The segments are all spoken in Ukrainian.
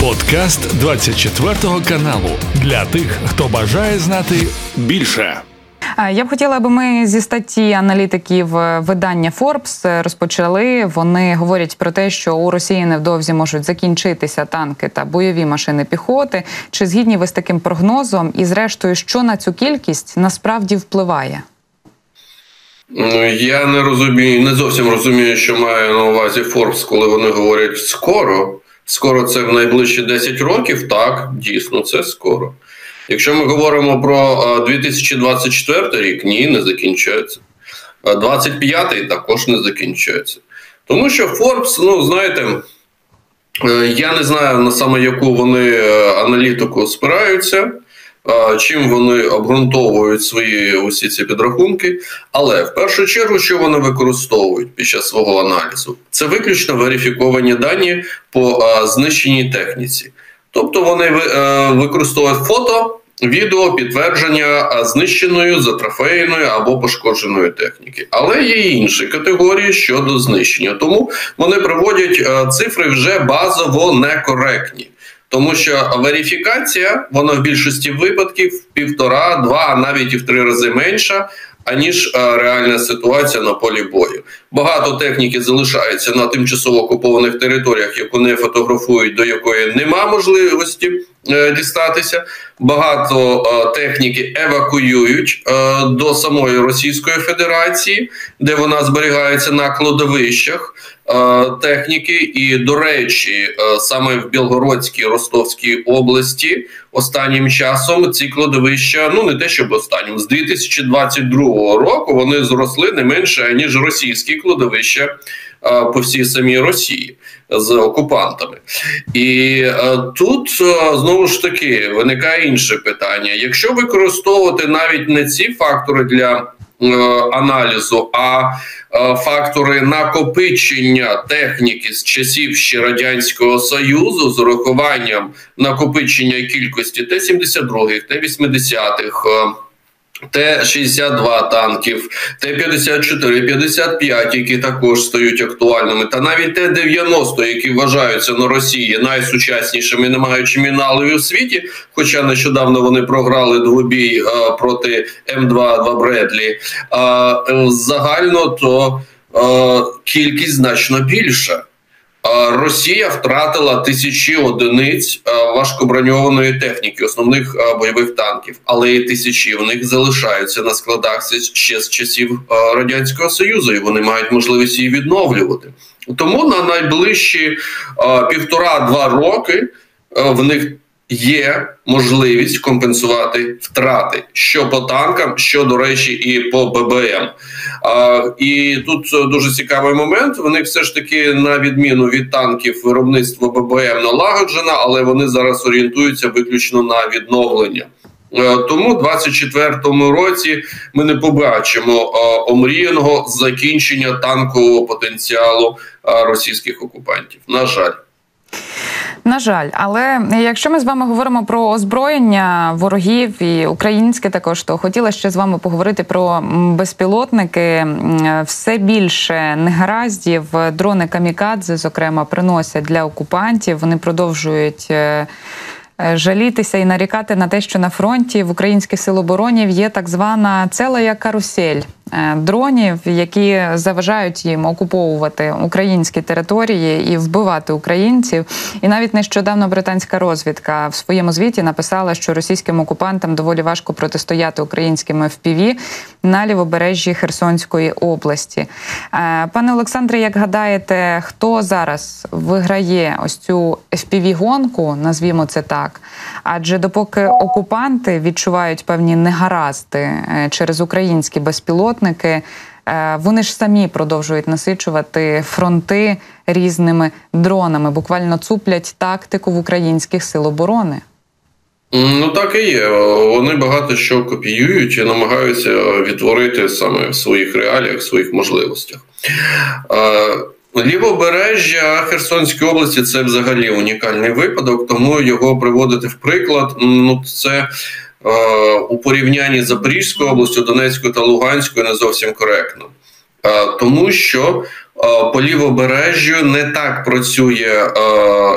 Подкаст 24 каналу для тих, хто бажає знати більше. Я б хотіла, аби ми зі статті аналітиків е, видання Forbes е, розпочали. Вони говорять про те, що у Росії невдовзі можуть закінчитися танки та бойові машини піхоти. Чи згідні ви з таким прогнозом? І, зрештою, що на цю кількість насправді впливає? Ну, я не розумію, не зовсім розумію, що має на увазі Forbes, коли вони говорять скоро. Скоро це в найближчі 10 років. Так, дійсно, це скоро. Якщо ми говоримо про 2024 рік, ні, не закінчується. 25-й також не закінчується. Тому що Forbes, ну знаєте, е, я не знаю на саме яку вони е, аналітику спираються чим вони обґрунтовують свої усі ці підрахунки. Але в першу чергу, що вони використовують під час свого аналізу, це виключно верифіковані дані по знищеній техніці. Тобто вони е, використовують фото. Відео підтвердження знищеної, затрофейної або пошкодженої техніки, але є інші категорії щодо знищення. Тому вони приводять е, цифри вже базово некоректні. Тому що верифікація, вона в більшості випадків в півтора, два, навіть і в три рази менша, аніж е, реальна ситуація на полі бою. Багато техніки залишається на тимчасово окупованих територіях, яку не фотографують, до якої нема можливості е, дістатися. Багато е, техніки евакуюють до самої Російської Федерації, де вона зберігається на кладовищах. Техніки, і до речі, саме в Білгородській Ростовській області останнім часом ці кладовища, ну не те, щоб останнім з 2022 року вони зросли не менше ніж російські кладовища по всій самій Росії з окупантами. І тут знову ж таки виникає інше питання: якщо використовувати навіть не ці фактори для Е, аналізу, а е, фактори накопичення техніки з часів ще радянського союзу з урахуванням накопичення кількості Т-72, Т-80-х, Т-62 танків, Т-54, 55, які також стають актуальними, та навіть Т-90, які вважаються на Росії найсучаснішими, не маючи міналові в світі. Хоча нещодавно вони програли двобій а, проти М2 Бредлі. А, загально то а, кількість значно більша. Росія втратила тисячі одиниць важкоброньованої техніки, основних бойових танків, але і тисячі в них залишаються на складах ще з часів радянського союзу, і вони мають можливість її відновлювати. Тому на найближчі півтора-два роки в них є можливість компенсувати втрати що по танкам, що до речі, і по ББМ. А, І тут дуже цікавий момент. Вони все ж таки, на відміну від танків, виробництво ББМ налагоджено, але вони зараз орієнтуються виключно на відновлення. Е, тому в 24-му році ми не побачимо омріяного закінчення танкового потенціалу російських окупантів. На жаль. На жаль, але якщо ми з вами говоримо про озброєння ворогів і українське, також то хотіла ще з вами поговорити про безпілотники. Все більше негараздів дрони камікадзе, зокрема, приносять для окупантів. Вони продовжують. Е, жалітися і нарікати на те, що на фронті в українських сил оборонів є так звана ціла карусель. Е, дронів, які заважають їм окуповувати українські території і вбивати українців. І навіть нещодавно британська розвідка в своєму звіті написала, що російським окупантам доволі важко протистояти українським ФПВ на лівобережжі Херсонської області. Е, пане Олександре, як гадаєте, хто зараз виграє ось цю fpv гонку назвімо це так? Адже допоки окупанти відчувають певні негаразди е, через українські безпілотники. Е, вони ж самі продовжують насичувати фронти різними дронами, буквально цуплять тактику в українських сил оборони. Ну так і є. Вони багато що копіюють і намагаються відтворити саме в своїх реаліях, в своїх можливостях. Лівобережжя Херсонської області це взагалі унікальний випадок, тому його приводити в приклад. Ну це е, у порівнянні з Запорізькою областю, Донецькою та Луганською не зовсім коректно, е, тому що по лівобережжю не так працює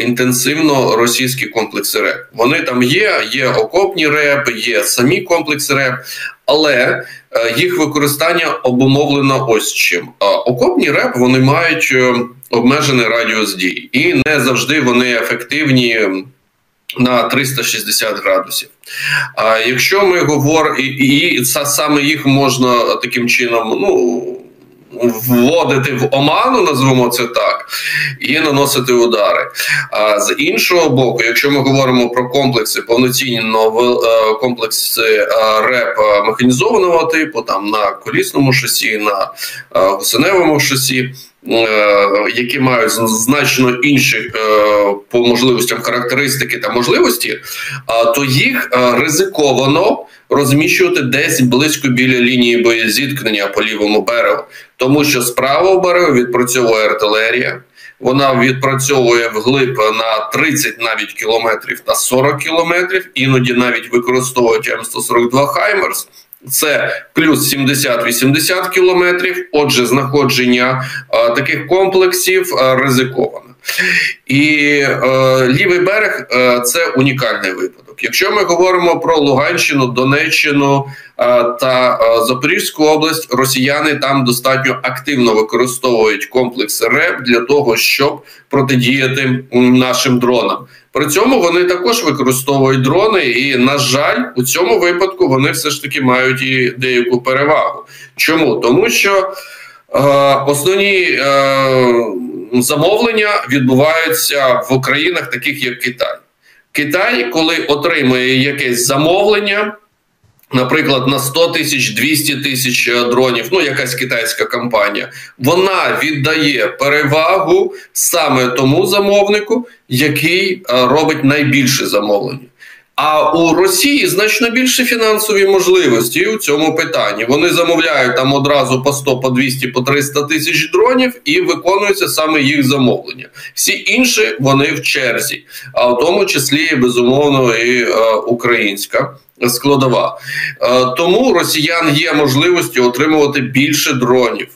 інтенсивно російські комплекси РЕП. Вони там є, є окопні РЕП, є самі комплекси РЕП, але їх використання обумовлено ось чим. Окопні РЕП вони мають обмежений радіус дій, і не завжди вони ефективні на 360 градусів. А якщо ми говоримо, і, і, і саме їх можна таким чином, ну. Вводити в оману, назвемо це так, і наносити удари. А з іншого боку, якщо ми говоримо про комплекси повноцінні е, комплекси е, РЕП механізованого типу, там на колісному шосі, на е, гусеневому шосі, Е, які мають значно інші е, по можливостям характеристики та можливості, то їх е, ризиковано розміщувати десь близько біля лінії боєзіткнення по лівому берегу, тому що з правого берегу відпрацьовує артилерія. Вона відпрацьовує вглиб на 30 навіть кілометрів на 40 кілометрів, іноді навіть використовують М142 Хаймерс. Це плюс 70-80 кілометрів. Отже, знаходження а, таких комплексів а, ризиковано. І е, лівий берег е, це унікальний випадок. Якщо ми говоримо про Луганщину, Донеччину е, та е, Запорізьку область, росіяни там достатньо активно використовують комплекс РЕП для того, щоб протидіяти нашим дронам. При цьому вони також використовують дрони, і на жаль, у цьому випадку вони все ж таки мають і деяку перевагу. Чому тому, що е, основні е, замовлення відбуваються в країнах, таких як Китай. Китай, коли отримує якесь замовлення. Наприклад, на 100 тисяч 200 тисяч е, дронів, ну якась китайська компанія, вона віддає перевагу саме тому замовнику, який е, робить найбільше замовлення. А у Росії значно більше фінансові можливості у цьому питанні. Вони замовляють там одразу по 100, по 200, по 300 тисяч дронів і виконуються саме їх замовлення. Всі інші вони в черзі, а в тому числі безумовно і е, українська складова. Е, тому росіян є можливості отримувати більше дронів,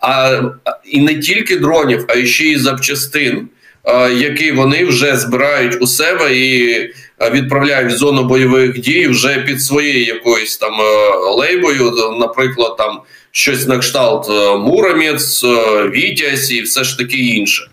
а і не тільки дронів, а ще й запчастин, е, які вони вже збирають у себе і відправляють в зону бойових дій вже під своєю якоюсь там лейбою, наприклад, там щось на кшталт Муромець, Вітязь і все ж таки інше.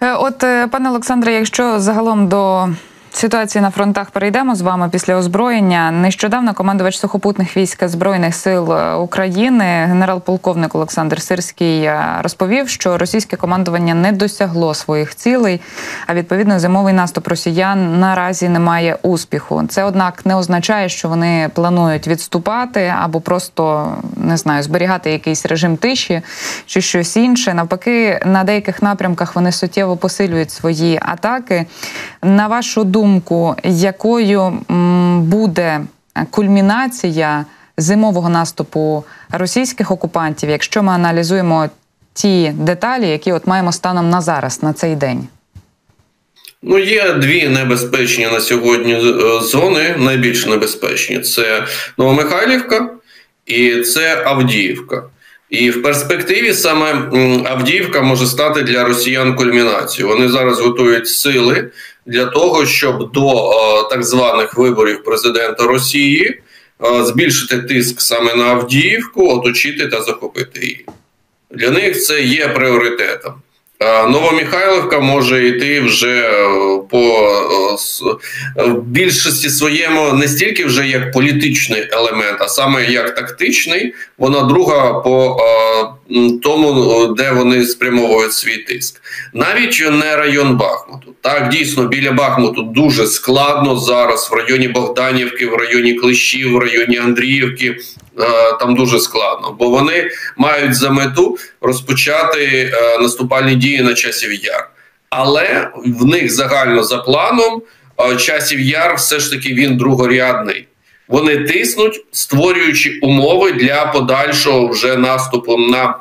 От, пане Олександре, якщо загалом до Ситуації на фронтах перейдемо з вами після озброєння. Нещодавно командувач сухопутних військ збройних сил е, України, генерал-полковник Олександр Сирський, е, розповів, що російське командування не досягло своїх цілей, а відповідно зимовий наступ росіян наразі не має успіху. Це однак не означає, що вони планують відступати або просто не знаю, зберігати якийсь режим тиші чи щось інше. Навпаки, на деяких напрямках вони суттєво посилюють свої атаки. На вашу думку думку, якою буде кульмінація зимового наступу російських окупантів, якщо ми аналізуємо ті деталі, які от маємо станом на зараз, на цей день? Ну, є дві небезпечні на сьогодні е, зони. Найбільш небезпечні це Новомихайлівка і це Авдіївка. І в перспективі саме Авдіївка може стати для росіян кульмінацією. Вони зараз готують сили для того, щоб до е, так званих виборів президента Росії е, збільшити тиск саме на Авдіївку, оточити та захопити її. Для них це є пріоритетом. Новомихайловка може йти вже е, по в більшості своєму не стільки вже як політичний елемент, а саме як тактичний. Вона друга по тому, де вони спрямовують свій тиск, навіть не район Бахмуту. Так, дійсно, біля Бахмуту дуже складно зараз в районі Богданівки, в районі Клещів, в районі Андріївки. Е, там дуже складно, бо вони мають за мету розпочати е, наступальні дії на часів яр. Але в них загально за планом е, часів яр все ж таки він другорядний. Вони тиснуть, створюючи умови для подальшого вже наступу на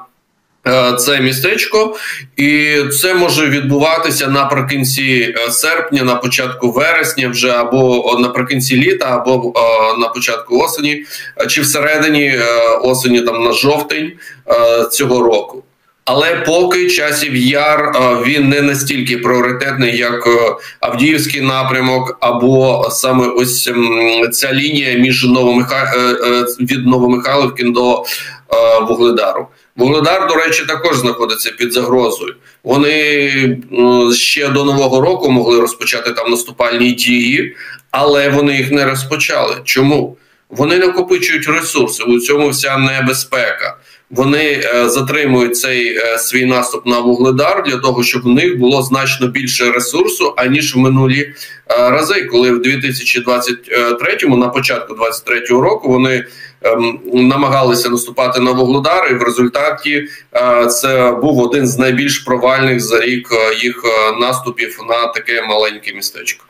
Це містечко, і це може відбуватися наприкінці серпня, на початку вересня, вже або наприкінці літа, або на початку осені, чи всередині осені, там на жовтень цього року. Але поки часів яр він не настільки пріоритетний, як Авдіївський напрямок, або саме ось ця лінія між Новомиха... Е, е, від Новомихайлівки до Вугледару. Вугледар, до речі, також знаходиться під загрозою. Вони ще до нового року могли розпочати там наступальні дії, але вони їх не розпочали. Чому? Вони накопичують ресурси. У цьому вся небезпека вони е, затримують цей е, свій наступ на вугледар для того, щоб в них було значно більше ресурсу аніж в минулі е, рази, коли в 2023-му, на початку 23-го року, вони ем, намагалися наступати на вугледар, і в результаті це був один з найбільш провальних за рік їх наступів на таке маленьке містечко.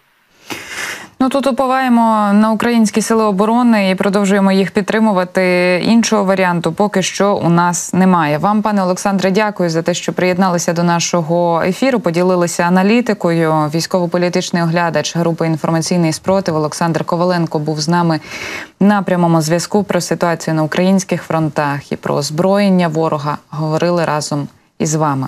Ну тут уповаємо на українські сили оборони і продовжуємо їх підтримувати. Іншого варіанту поки що у нас немає. Вам, пане Олександре, дякую за те, що приєдналися до нашого ефіру. Поділилися аналітикою. Військово-політичний оглядач групи інформаційний спротив Олександр Коваленко був з нами на прямому зв'язку про ситуацію на українських фронтах і про озброєння ворога. Говорили разом із вами.